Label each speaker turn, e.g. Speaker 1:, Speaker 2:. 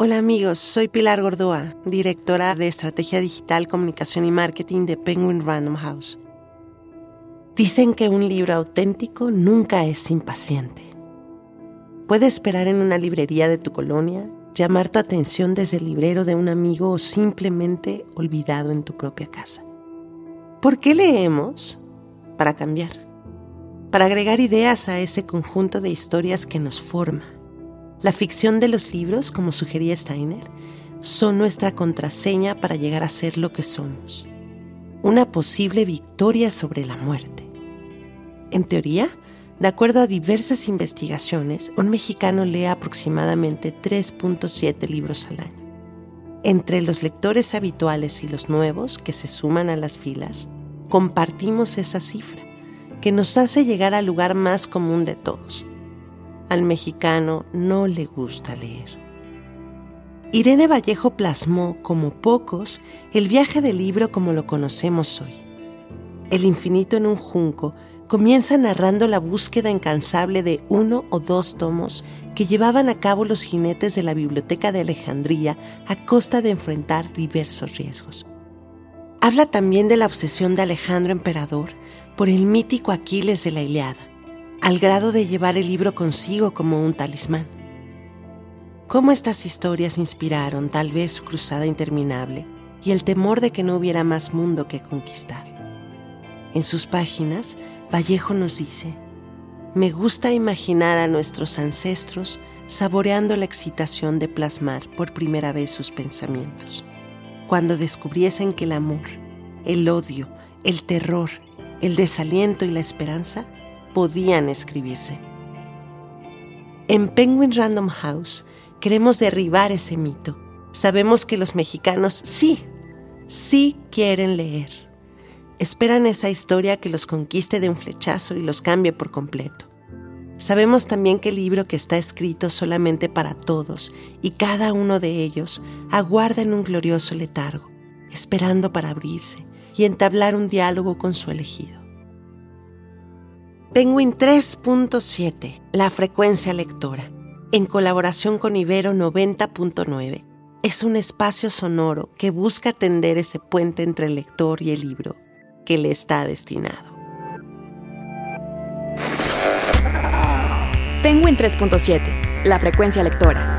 Speaker 1: Hola amigos, soy Pilar Gordoa, directora de Estrategia Digital, Comunicación y Marketing de Penguin Random House. Dicen que un libro auténtico nunca es impaciente. Puede esperar en una librería de tu colonia, llamar tu atención desde el librero de un amigo o simplemente olvidado en tu propia casa. ¿Por qué leemos? Para cambiar, para agregar ideas a ese conjunto de historias que nos forma. La ficción de los libros, como sugería Steiner, son nuestra contraseña para llegar a ser lo que somos. Una posible victoria sobre la muerte. En teoría, de acuerdo a diversas investigaciones, un mexicano lee aproximadamente 3.7 libros al año. Entre los lectores habituales y los nuevos que se suman a las filas, compartimos esa cifra, que nos hace llegar al lugar más común de todos. Al mexicano no le gusta leer. Irene Vallejo plasmó, como pocos, el viaje del libro como lo conocemos hoy. El infinito en un junco comienza narrando la búsqueda incansable de uno o dos tomos que llevaban a cabo los jinetes de la Biblioteca de Alejandría a costa de enfrentar diversos riesgos. Habla también de la obsesión de Alejandro Emperador por el mítico Aquiles de la Iliada, al grado de llevar el libro consigo como un talismán. Cómo estas historias inspiraron tal vez su cruzada interminable y el temor de que no hubiera más mundo que conquistar. En sus páginas Vallejo nos dice, me gusta imaginar a nuestros ancestros saboreando la excitación de plasmar por primera vez sus pensamientos, cuando descubriesen que el amor, el odio, el terror, el desaliento y la esperanza podían escribirse. En Penguin Random House queremos derribar ese mito. Sabemos que los mexicanos sí, sí quieren leer esperan esa historia que los conquiste de un flechazo y los cambie por completo. Sabemos también que el libro que está escrito solamente para todos y cada uno de ellos aguarda en un glorioso letargo, esperando para abrirse y entablar un diálogo con su elegido. Penguin 3.7, la frecuencia lectora, en colaboración con Ibero 90.9, es un espacio sonoro que busca tender ese puente entre el lector y el libro que le está destinado.
Speaker 2: Penguin 3.7, la frecuencia lectora.